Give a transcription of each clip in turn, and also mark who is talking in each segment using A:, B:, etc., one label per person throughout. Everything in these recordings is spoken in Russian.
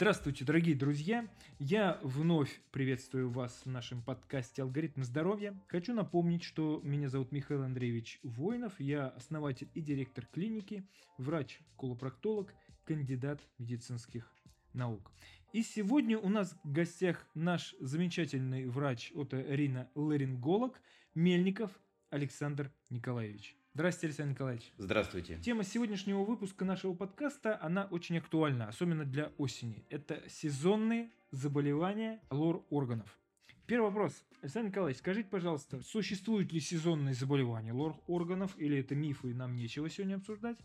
A: Здравствуйте, дорогие друзья! Я вновь приветствую вас в нашем подкасте «Алгоритм здоровья». Хочу напомнить, что меня зовут Михаил Андреевич Воинов, я основатель и директор клиники, врач-колопроктолог, кандидат медицинских наук. И сегодня у нас в гостях наш замечательный врач от Рина ларинголог Мельников Александр Николаевич. Здравствуйте, Александр Николаевич.
B: Здравствуйте.
A: Тема сегодняшнего выпуска нашего подкаста, она очень актуальна, особенно для осени. Это сезонные заболевания лор органов. Первый вопрос. Александр Николаевич, скажите, пожалуйста, существуют ли сезонные заболевания лор органов, или это мифы, и нам нечего сегодня обсуждать?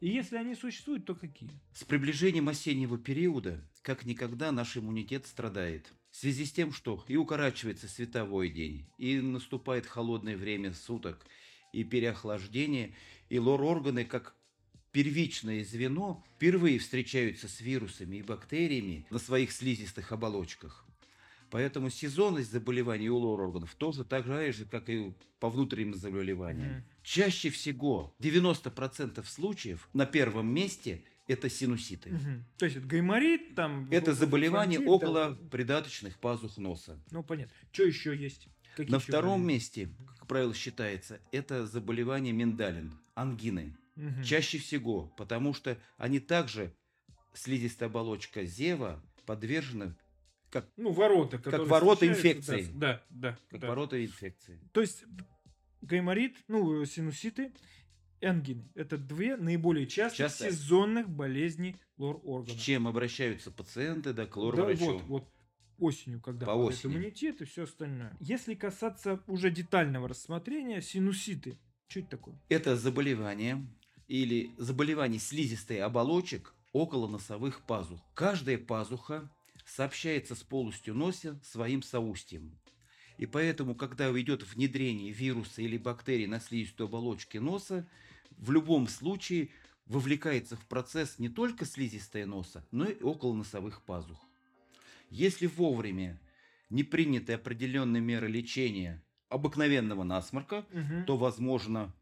A: И если они существуют, то какие?
B: С приближением осеннего периода, как никогда, наш иммунитет страдает. В связи с тем, что и укорачивается световой день, и наступает холодное время суток – и переохлаждение, и лор-органы как первичное звено впервые встречаются с вирусами и бактериями на своих слизистых оболочках. Поэтому сезонность заболеваний у лор-органов тоже так же, как и по внутренним заболеваниям. Mm. Чаще всего, 90% случаев, на первом месте это синуситы. Угу.
A: То есть это гайморит, там...
B: Это заболевание фронтит, около да. придаточных пазух носа.
A: Ну, понятно. Что еще есть?
B: Какие на втором болезни? месте правило, считается, это заболевание миндалин, ангины. Угу. Чаще всего, потому что они также, слизистая оболочка зева, подвержены
A: как, ну, ворота,
B: как ворота инфекции.
A: Да, да.
B: Как
A: да.
B: ворота инфекции.
A: То есть гайморит, ну, синуситы и ангины. Это две наиболее частых Часто. сезонных болезней лор-органов.
B: С чем обращаются пациенты, да, к лор-врачу.
A: Да, вот, вот осенью, когда По падает осени. иммунитет и все остальное. Если касаться уже детального рассмотрения, синуситы, что это такое?
B: Это заболевание или заболевание слизистой оболочек около носовых пазух. Каждая пазуха сообщается с полостью носа своим соустьем. И поэтому, когда идет внедрение вируса или бактерий на слизистую оболочке носа, в любом случае вовлекается в процесс не только слизистая носа, но и около носовых пазух. Если вовремя не приняты определенные меры лечения обыкновенного насморка, угу. то возможно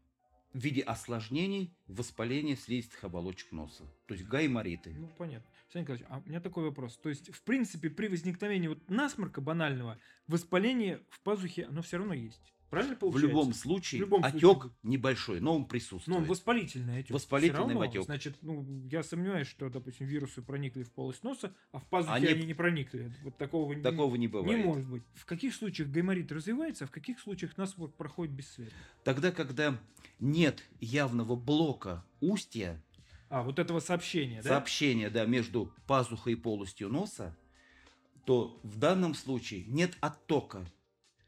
B: в виде осложнений воспаление слизистых оболочек носа, то есть гаймориты.
A: Ну, понятно. Александр Николаевич, а у меня такой вопрос. То есть, в принципе, при возникновении вот насморка банального, воспаление в пазухе, оно все равно есть? Правильно получается?
B: В любом случае, в любом отек случае. небольшой, но он присутствует. Но он
A: воспалительный отек.
B: Воспалительный равно, отек.
A: Значит, ну, я сомневаюсь, что, допустим, вирусы проникли в полость носа, а в пазухе они, они не проникли. Вот такого,
B: такого не, не бывает.
A: Не может быть. В каких случаях гайморит развивается, а в каких случаях насморк проходит бесследно?
B: Тогда, когда нет явного блока устья,
A: а, вот этого сообщения,
B: да? Сообщения, да, между пазухой и полостью носа, то в данном случае нет оттока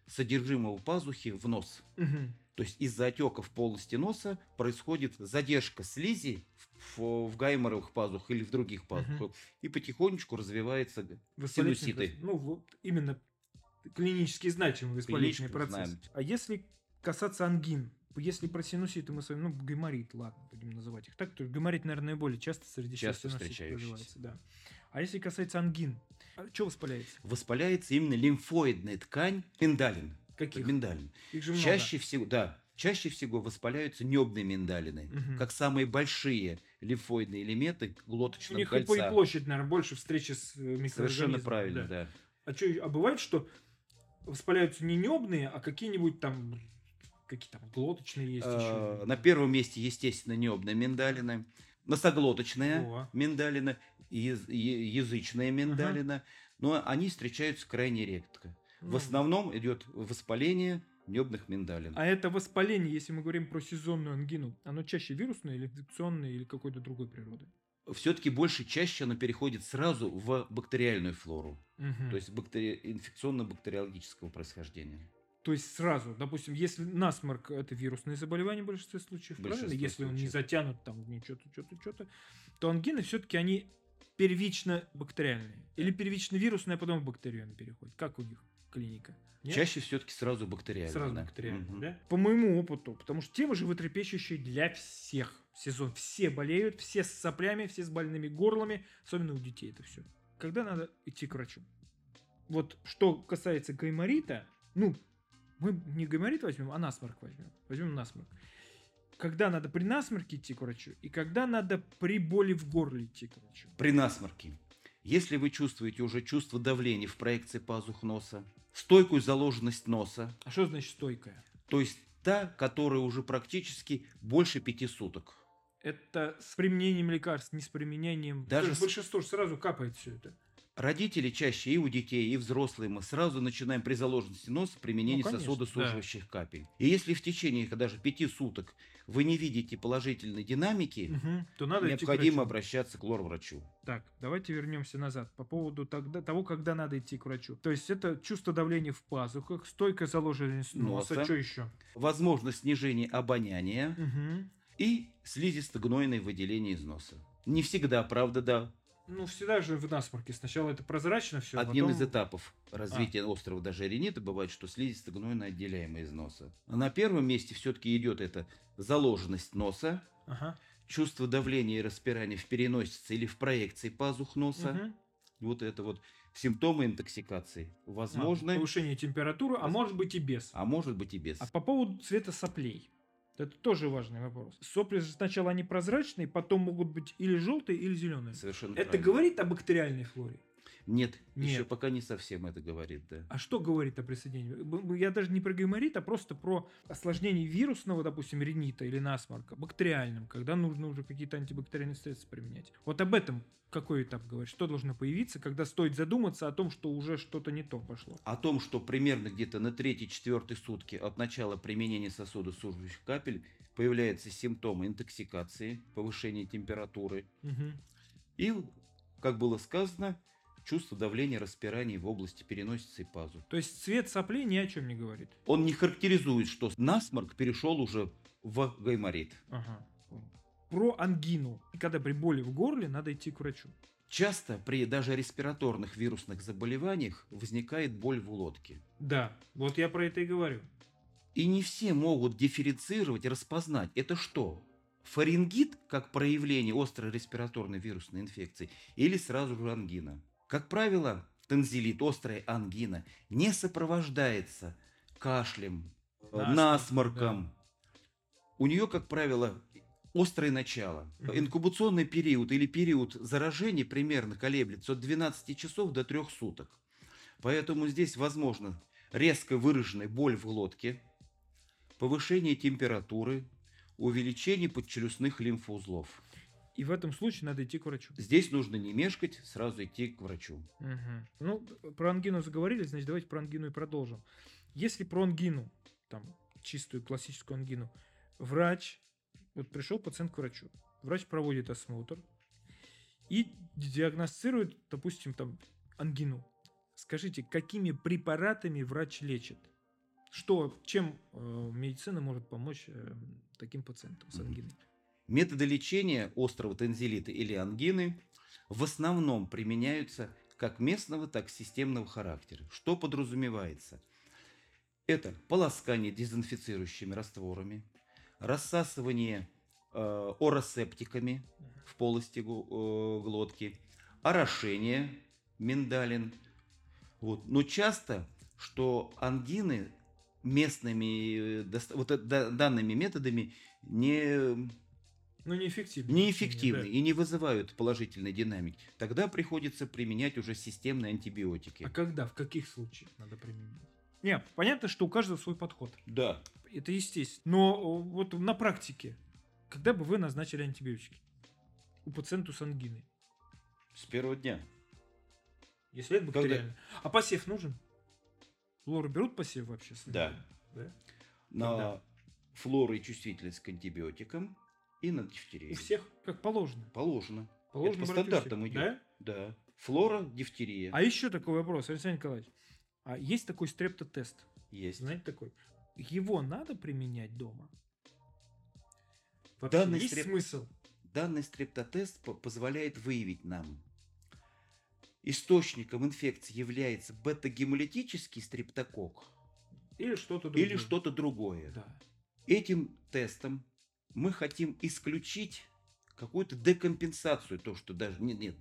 B: содержимого пазухи в нос. Угу. То есть из-за отека в полости носа происходит задержка слизи в, в гайморовых пазухах или в других пазухах. Угу. И потихонечку развивается синуситы.
A: Ну, вот именно клинически значимый воспалительный процесс. Знаем. А если касаться ангин, если про синуситы мы с вами, ну, гайморит, ладно, будем называть их так, то гайморит, наверное, наиболее часто среди
B: часто встречающийся.
A: Да. А если касается ангин, а что воспаляется?
B: Воспаляется именно лимфоидная ткань миндалин.
A: Каких?
B: Миндалин. Их же много. Чаще всего, да, чаще всего воспаляются небные миндалины, угу. как самые большие лимфоидные элементы глоточного
A: У них
B: кольца.
A: и площадь, наверное, больше встречи с э, микроорганизмами.
B: Совершенно правильно, да. да.
A: А, что, а бывает, что воспаляются не небные, а какие-нибудь там какие там глоточные есть а,
B: еще? На первом месте, естественно, небные миндалины, носоглоточная О. миндалина язычная миндалина, ага. но они встречаются крайне редко. В основном идет воспаление небных миндалин.
A: А это воспаление, если мы говорим про сезонную ангину, оно чаще вирусное или инфекционное или какой-то другой природы?
B: Все-таки больше чаще оно переходит сразу в бактериальную флору, угу. то есть бактери... инфекционно-бактериологического происхождения.
A: То есть сразу, допустим, если насморк это вирусное заболевание в большинстве случаев, большинстве правильно? Если случаев. он не затянут там не что-то, что-то, что-то, то ангины все-таки они первично бактериальные? Или первично вирусные, а потом в бактериальный переходит? Как у них клиника?
B: Нет? Чаще все-таки сразу бактериальные.
A: Сразу да? бактериальные, угу. да? По моему опыту, потому что тема животрепещущая для всех сезон. Все болеют, все с соплями, все с больными горлами, особенно у детей это все. Когда надо идти к врачу? Вот что касается гайморита, ну, мы не гайморит возьмем, а насморк возьмем. Возьмем насморк когда надо при насморке идти к врачу и когда надо при боли в горле идти к врачу?
B: При насморке. Если вы чувствуете уже чувство давления в проекции пазух носа, стойкую заложенность носа,
A: А что значит стойкая?
B: то есть та, которая уже практически больше пяти суток.
A: Это с применением лекарств, не с применением...
B: Даже с-
A: большинство ж сразу капает все это.
B: Родители чаще и у детей, и взрослые мы сразу начинаем при заложенности носа применение
A: Ну, конечно,
B: сосудосуживающих капель. И если в течение даже пяти суток вы не видите положительной динамики,
A: Мгм. То надо к
B: необходимо обращаться к лор-врачу.
A: Так, давайте вернемся назад по поводу тогда, того, когда надо идти к врачу. То есть это чувство давления в пазухах, стойкая заложенность носа,
B: Носа.
A: что еще?
B: Возможно снижение обоняния
A: Мгм.
B: и слизисто-гнойное выделение из носа. Не всегда, правда, да.
A: Ну, всегда же в насморке. Сначала это прозрачно все,
B: Одним из этапов развития острого даже ринита бывает, что слизисто-гнойно отделяемое из носа. А на первом месте все-таки идет это заложенность носа,
A: Ага.
B: чувство давления и распирания в переносице или в проекции пазух носа.
A: Мгм.
B: Вот это вот симптомы интоксикации.
A: А,
B: Возможны,
A: повышение температуры, а может быть и без.
B: а может быть и без.
A: А по поводу цвета соплей. Это тоже важный вопрос. Сопли же сначала они прозрачные, потом могут быть или желтые, или зеленые.
B: Совершенно
A: Это
B: правильно.
A: говорит о бактериальной флоре.
B: Нет,
A: Нет.
B: еще пока не совсем это говорит, да.
A: А что говорит о присоединении? Я даже не про гайморит, а просто про осложнение вирусного, допустим, ринита или насморка, бактериальным, когда нужно уже какие-то антибактериальные средства применять. Вот об этом какой этап говорит? Что должно появиться, когда стоит задуматься о том, что уже что-то не то пошло?
B: О том, что примерно где-то на третьей-четвертой сутки от начала применения сосудосуживающих капель появляются симптомы интоксикации, повышения температуры
A: Мгм.
B: и, как было сказано, чувство давления распираний в области переносицы и пазу.
A: То есть цвет соплей ни о чем не говорит.
B: Он не характеризует, что насморк перешел уже в гайморит.
A: Ага. Про ангину. Когда при боли в горле, надо идти к врачу.
B: Часто при даже респираторных вирусных заболеваниях возникает боль в глотке.
A: Да, вот я про это и говорю.
B: И не все могут дифференцировать и распознать, это что? Фарингит как проявление острой респираторной вирусной инфекции или сразу же ангина? Как правило, танзелит, острая ангина, не сопровождается кашлем, э,
A: Насморком,
B: насморком. У нее, как правило, острое начало. Инкубационный период или период заражения примерно колеблется от 12 часов до 3 суток. Поэтому здесь возможно резко выраженная боль в глотке, повышение температуры, увеличение подчелюстных лимфоузлов.
A: И в этом случае надо идти к врачу.
B: Здесь нужно не мешкать, сразу идти к врачу.
A: Мгм. Ну, про ангину заговорили, значит, давайте про ангину и продолжим. Если про ангину, там, чистую классическую ангину, врач, вот пришел пациент к врачу, врач проводит осмотр и диагностирует, допустим, там, ангину. Скажите, какими препаратами врач лечит? Что, чем э, медицина может помочь э, таким пациентам с ангиной?
B: Методы лечения острого танзелита или ангины в основном применяются как местного, так и системного характера. Что подразумевается? Это полоскание дезинфицирующими растворами, рассасывание э, оросептиками в полости э, глотки, орошение миндалин. Вот. Но часто, что ангины местными э, вот да- данными методами не
A: Ну, неэффективно.
B: неэффективны и не вызывают положительной динамики. Тогда приходится применять уже системные антибиотики.
A: А когда, в каких случаях надо применять? Не, понятно, что у каждого свой подход.
B: Да.
A: Это естественно. Но э, вот на практике, когда бы вы назначили антибиотики у пациента с ангиной?
B: С первого дня.
A: Если это
B: Когда?
A: бактериально. А посев нужен? Лоры берут посев вообще?
B: Да.
A: да?
B: На
A: Когда?
B: флору и чувствительность к антибиотикам и на дифтерию.
A: У всех как положено.
B: Положено.
A: Положено
B: по
A: брать у
B: стандартам идет.
A: Да?
B: Да. Флора, дифтерия.
A: А еще такой вопрос, Александр Николаевич. А есть такой стрептотест?
B: Есть.
A: Знаете такой? Его надо применять дома? Вообще
B: Данный
A: есть
B: стреп-
A: смысл?
B: Данный стрептотест по- позволяет выявить нам, источником инфекции является бета-гемолитический стрептокок
A: Или что-то другое?
B: или что-то другое.
A: Да.
B: Этим тестом мы хотим исключить какую-то декомпенсацию, то, что даже... Нет, нет.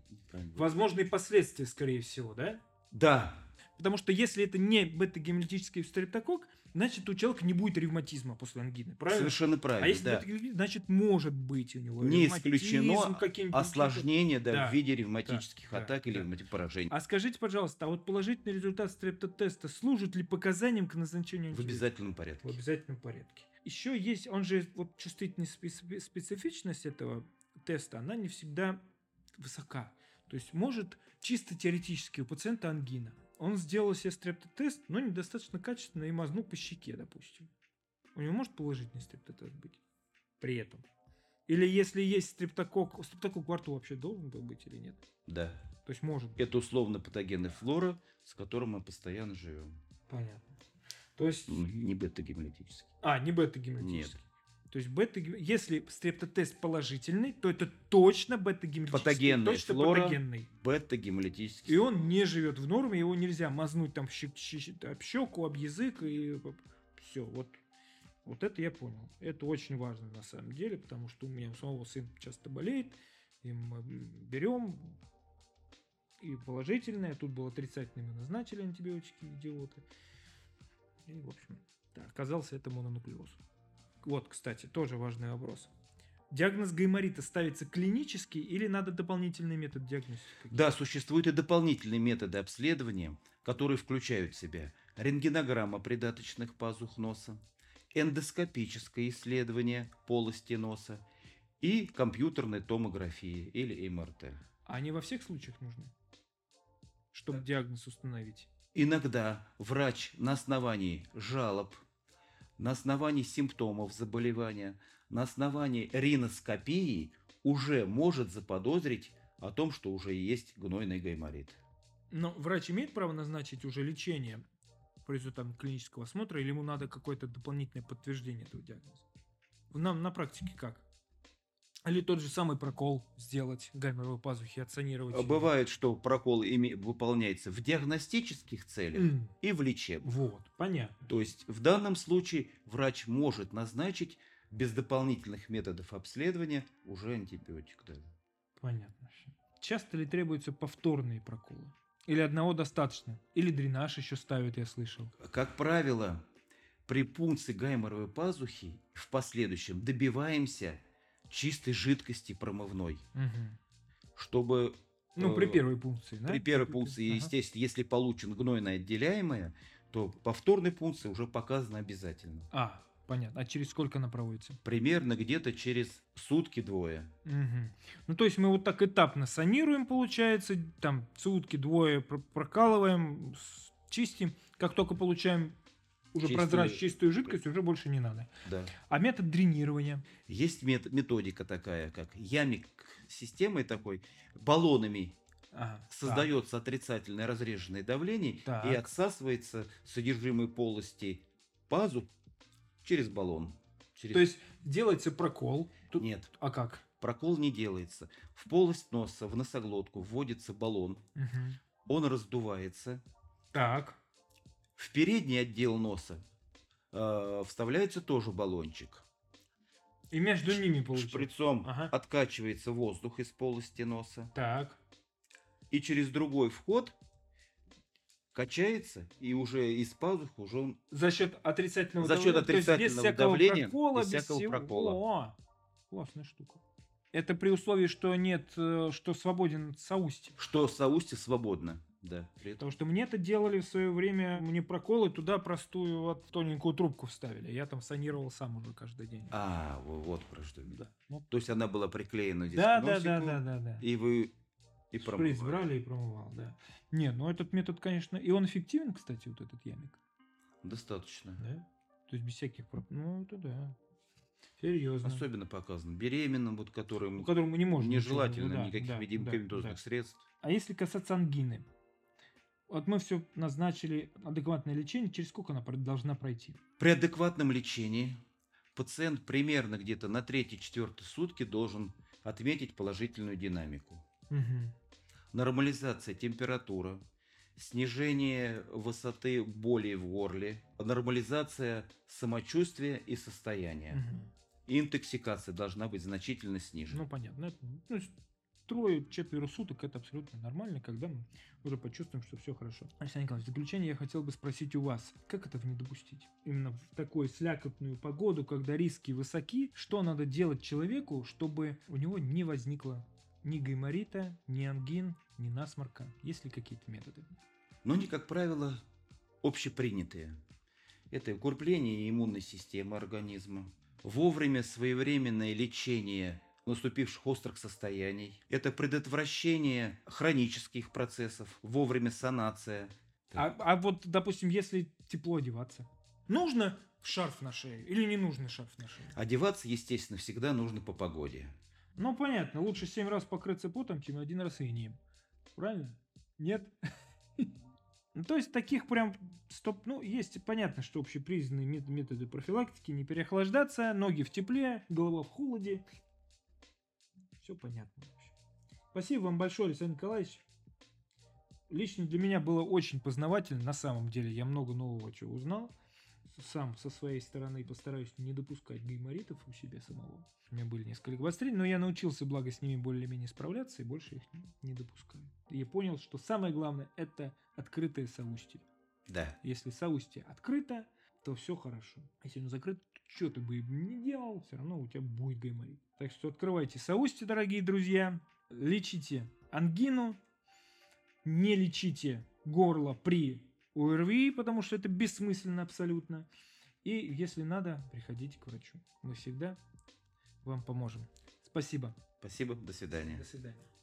A: Возможные последствия, скорее всего, да?
B: Да,
A: Потому что если это не бета-гемолитический стрептокок, значит у человека не будет ревматизма после ангины. Правильно?
B: Совершенно правильно,
A: а если
B: да.
A: значит может быть у него
B: Не исключено
A: каким-нибудь.
B: осложнение да,
A: Да,
B: в виде ревматических
A: да,
B: атак или
A: да.
B: поражений.
A: А скажите, пожалуйста, а вот положительный результат стрептотеста служит ли показанием к назначению
B: В обязательном
A: В
B: порядке.
A: обязательном порядке. Еще есть, он же, вот чувствительность, специ- специфичность этого теста, она не всегда высока. То есть может чисто теоретически у пациента ангина. Он сделал себе стрептотест, но недостаточно качественно и мазнул по щеке, допустим. У него может положительный стрептотест быть при этом? Или если есть стрептокок, стрептокок во рту вообще должен был быть или нет?
B: Да.
A: То есть может быть.
B: Это условно патогенная флора, с которой мы постоянно живем.
A: Понятно. То есть...
B: М, Не бета-гемолитический.
A: А, не бета-гемолитический. То есть бета если стрептотест положительный, то это точно бета-гемолитический. Точно
B: флора.
A: патогенный.
B: Бета-гемолитический.
A: И он не живет в норме, его нельзя мазнуть там в щек- щек- об щеку, об язык и все. Вот, вот это я понял. Это очень важно на самом деле, потому что у меня у самого сын часто болеет, и мы берем и положительное, тут было отрицательное, мы назначили антибиотики, идиоты. И, в общем, да, оказался это мононуклеоз. Вот, кстати, тоже важный вопрос. Диагноз гайморита ставится клинический или надо дополнительный метод диагностики?
B: Да, существуют и дополнительные методы обследования, которые включают в себя рентгенограмма придаточных пазух носа, эндоскопическое исследование полости носа и компьютерная томография или МРТ.
A: А они во всех случаях нужны? Чтобы диагноз установить.
B: Иногда врач на основании жалоб, на основании симптомов заболевания, на основании риноскопии уже может заподозрить о том, что уже есть гнойный гайморит.
A: Но врач имеет право назначить уже лечение по результатам клинического осмотра, или ему надо какое-то дополнительное подтверждение этого диагноза? Нам на практике как? Или тот же самый прокол сделать гайморовой пазухи, отсанировать?
B: А Бывает, что прокол ими выполняется в диагностических целях
A: М,
B: и в лечебных.
A: Вот, понятно.
B: То есть в данном случае врач может назначить без дополнительных методов обследования уже антибиотик. да.
A: Понятно. Часто ли требуются повторные проколы? Или одного достаточно? Или дренаж еще ставят, я слышал.
B: Как правило, при пункции гайморовой пазухи в последующем добиваемся чистой жидкости промывной,
A: Мгм.
B: чтобы
A: Ну, при
B: Э,
A: первой пункции, да?
B: при первой пункции,
A: ага.
B: естественно, если получен гнойное отделяемое, то повторной пункции уже показано обязательно.
A: А, понятно. А через сколько она проводится?
B: Примерно где-то через сутки-двое.
A: Мгм. Ну, то есть мы вот так этапно санируем, получается, там сутки, двое пр- прокалываем, чистим. Как только получаем уже
B: Чистую-
A: прозрачную чистую жидкость, уже больше не надо.
B: Да.
A: А метод дренирования?
B: Есть мет- методика такая, как ямик системой такой, баллонами
A: Ага,
B: создается отрицательное разреженное давление и
A: Так.
B: отсасывается содержимое полости пазу через баллон.
A: так.
B: Через-
A: То есть делается прокол. Тут-
B: Нет,
A: А как?
B: прокол не делается. В полость носа, в носоглотку вводится баллон,
A: Мгм.
B: он раздувается.
A: Так.
B: В передний отдел носа э, вставляется тоже баллончик.
A: И между ними получается.
B: Шприцом
A: Ага.
B: откачивается воздух из полости носа.
A: Так.
B: И через другой вход качается, и уже из пазух уже он
A: За счет отрицательного
B: За счет отрицательного давления,
A: прокола,
B: без всякого
A: всего.
B: прокола.
A: О, классная штука. Это при условии, что нет, э, что свободен соустье.
B: Что соустье свободно. Да, при этом.
A: Потому что мне это делали в свое время, мне проколы туда простую вот тоненькую трубку вставили. Я там санировал сам уже каждый день.
B: А, во- вот про что.
A: Да. Ну,
B: То есть она была приклеена здесь
A: да, да, да, да, да, да.
B: И вы и
A: Шприц
B: промывали.
A: брали и промывал, да. Не, ну этот метод, конечно, и он эффективен, кстати, вот этот ямик.
B: Достаточно.
A: Да? То есть без всяких... проп- Ну, это да. Серьезно.
B: Особенно показано беременным, вот которым
A: мы не можем...
B: нежелательно
A: сделать. Да,
B: никаких
A: да,
B: меди-
A: да,
B: медикаментозных
A: да.
B: средств.
A: А если касаться ангины? Вот мы все назначили адекватное лечение, через сколько она должна пройти?
B: При адекватном лечении пациент примерно где-то на третьи-четвертые сутки должен отметить положительную динамику.
A: Мгм.
B: Нормализация температуры, снижение высоты боли в горле, нормализация самочувствия и состояния. И интоксикация должна быть значительно снижена.
A: Ну, понятно. Это, ну, с- трое, четверо суток это абсолютно нормально, когда мы уже почувствуем, что все хорошо. Александр Николаевич, в заключение я хотел бы спросить у вас, как этого не допустить? Именно в такую слякотную погоду, когда риски высоки, что надо делать человеку, чтобы у него не возникло ни гайморита, ни ангин, ни насморка? Есть ли какие-то методы?
B: Но они, как правило, общепринятые. Это укрепление иммунной системы организма, вовремя своевременное лечение наступивших острых состояний. Это предотвращение хронических процессов, вовремя санация.
A: А, а вот, допустим, если тепло одеваться, нужно шарф на шею или не нужно шарф на шею?
B: Одеваться, естественно, всегда нужно по погоде.
A: Ну, понятно, лучше семь раз покрыться потом, чем один раз инеем. Правильно? Нет? Ну, то есть таких прям стоп, ну, есть понятно, что общепризнанные методы профилактики, не переохлаждаться, ноги в тепле, голова в холоде. Все понятно вообще. Спасибо вам большое, Александр Николаевич. Лично для меня было очень познавательно, на самом деле. Я много нового чего узнал. Сам со своей стороны постараюсь не допускать гайморитов у себя самого. У меня были несколько гвострин, но я научился, благо, с ними более-менее справляться и больше их не допускаю. И я понял, что самое главное – это открытое соустье.
B: Да.
A: Если соустье открыто, то все хорошо. Если оно закрыто, что ты бы не делал, все равно у тебя будет гайморит. Так что открывайте соусти, дорогие друзья. Лечите ангину. Не лечите горло при ОРВИ, потому что это бессмысленно абсолютно. И если надо, приходите к врачу. Мы всегда вам поможем. Спасибо.
B: Спасибо, до свидания.
A: До свидания.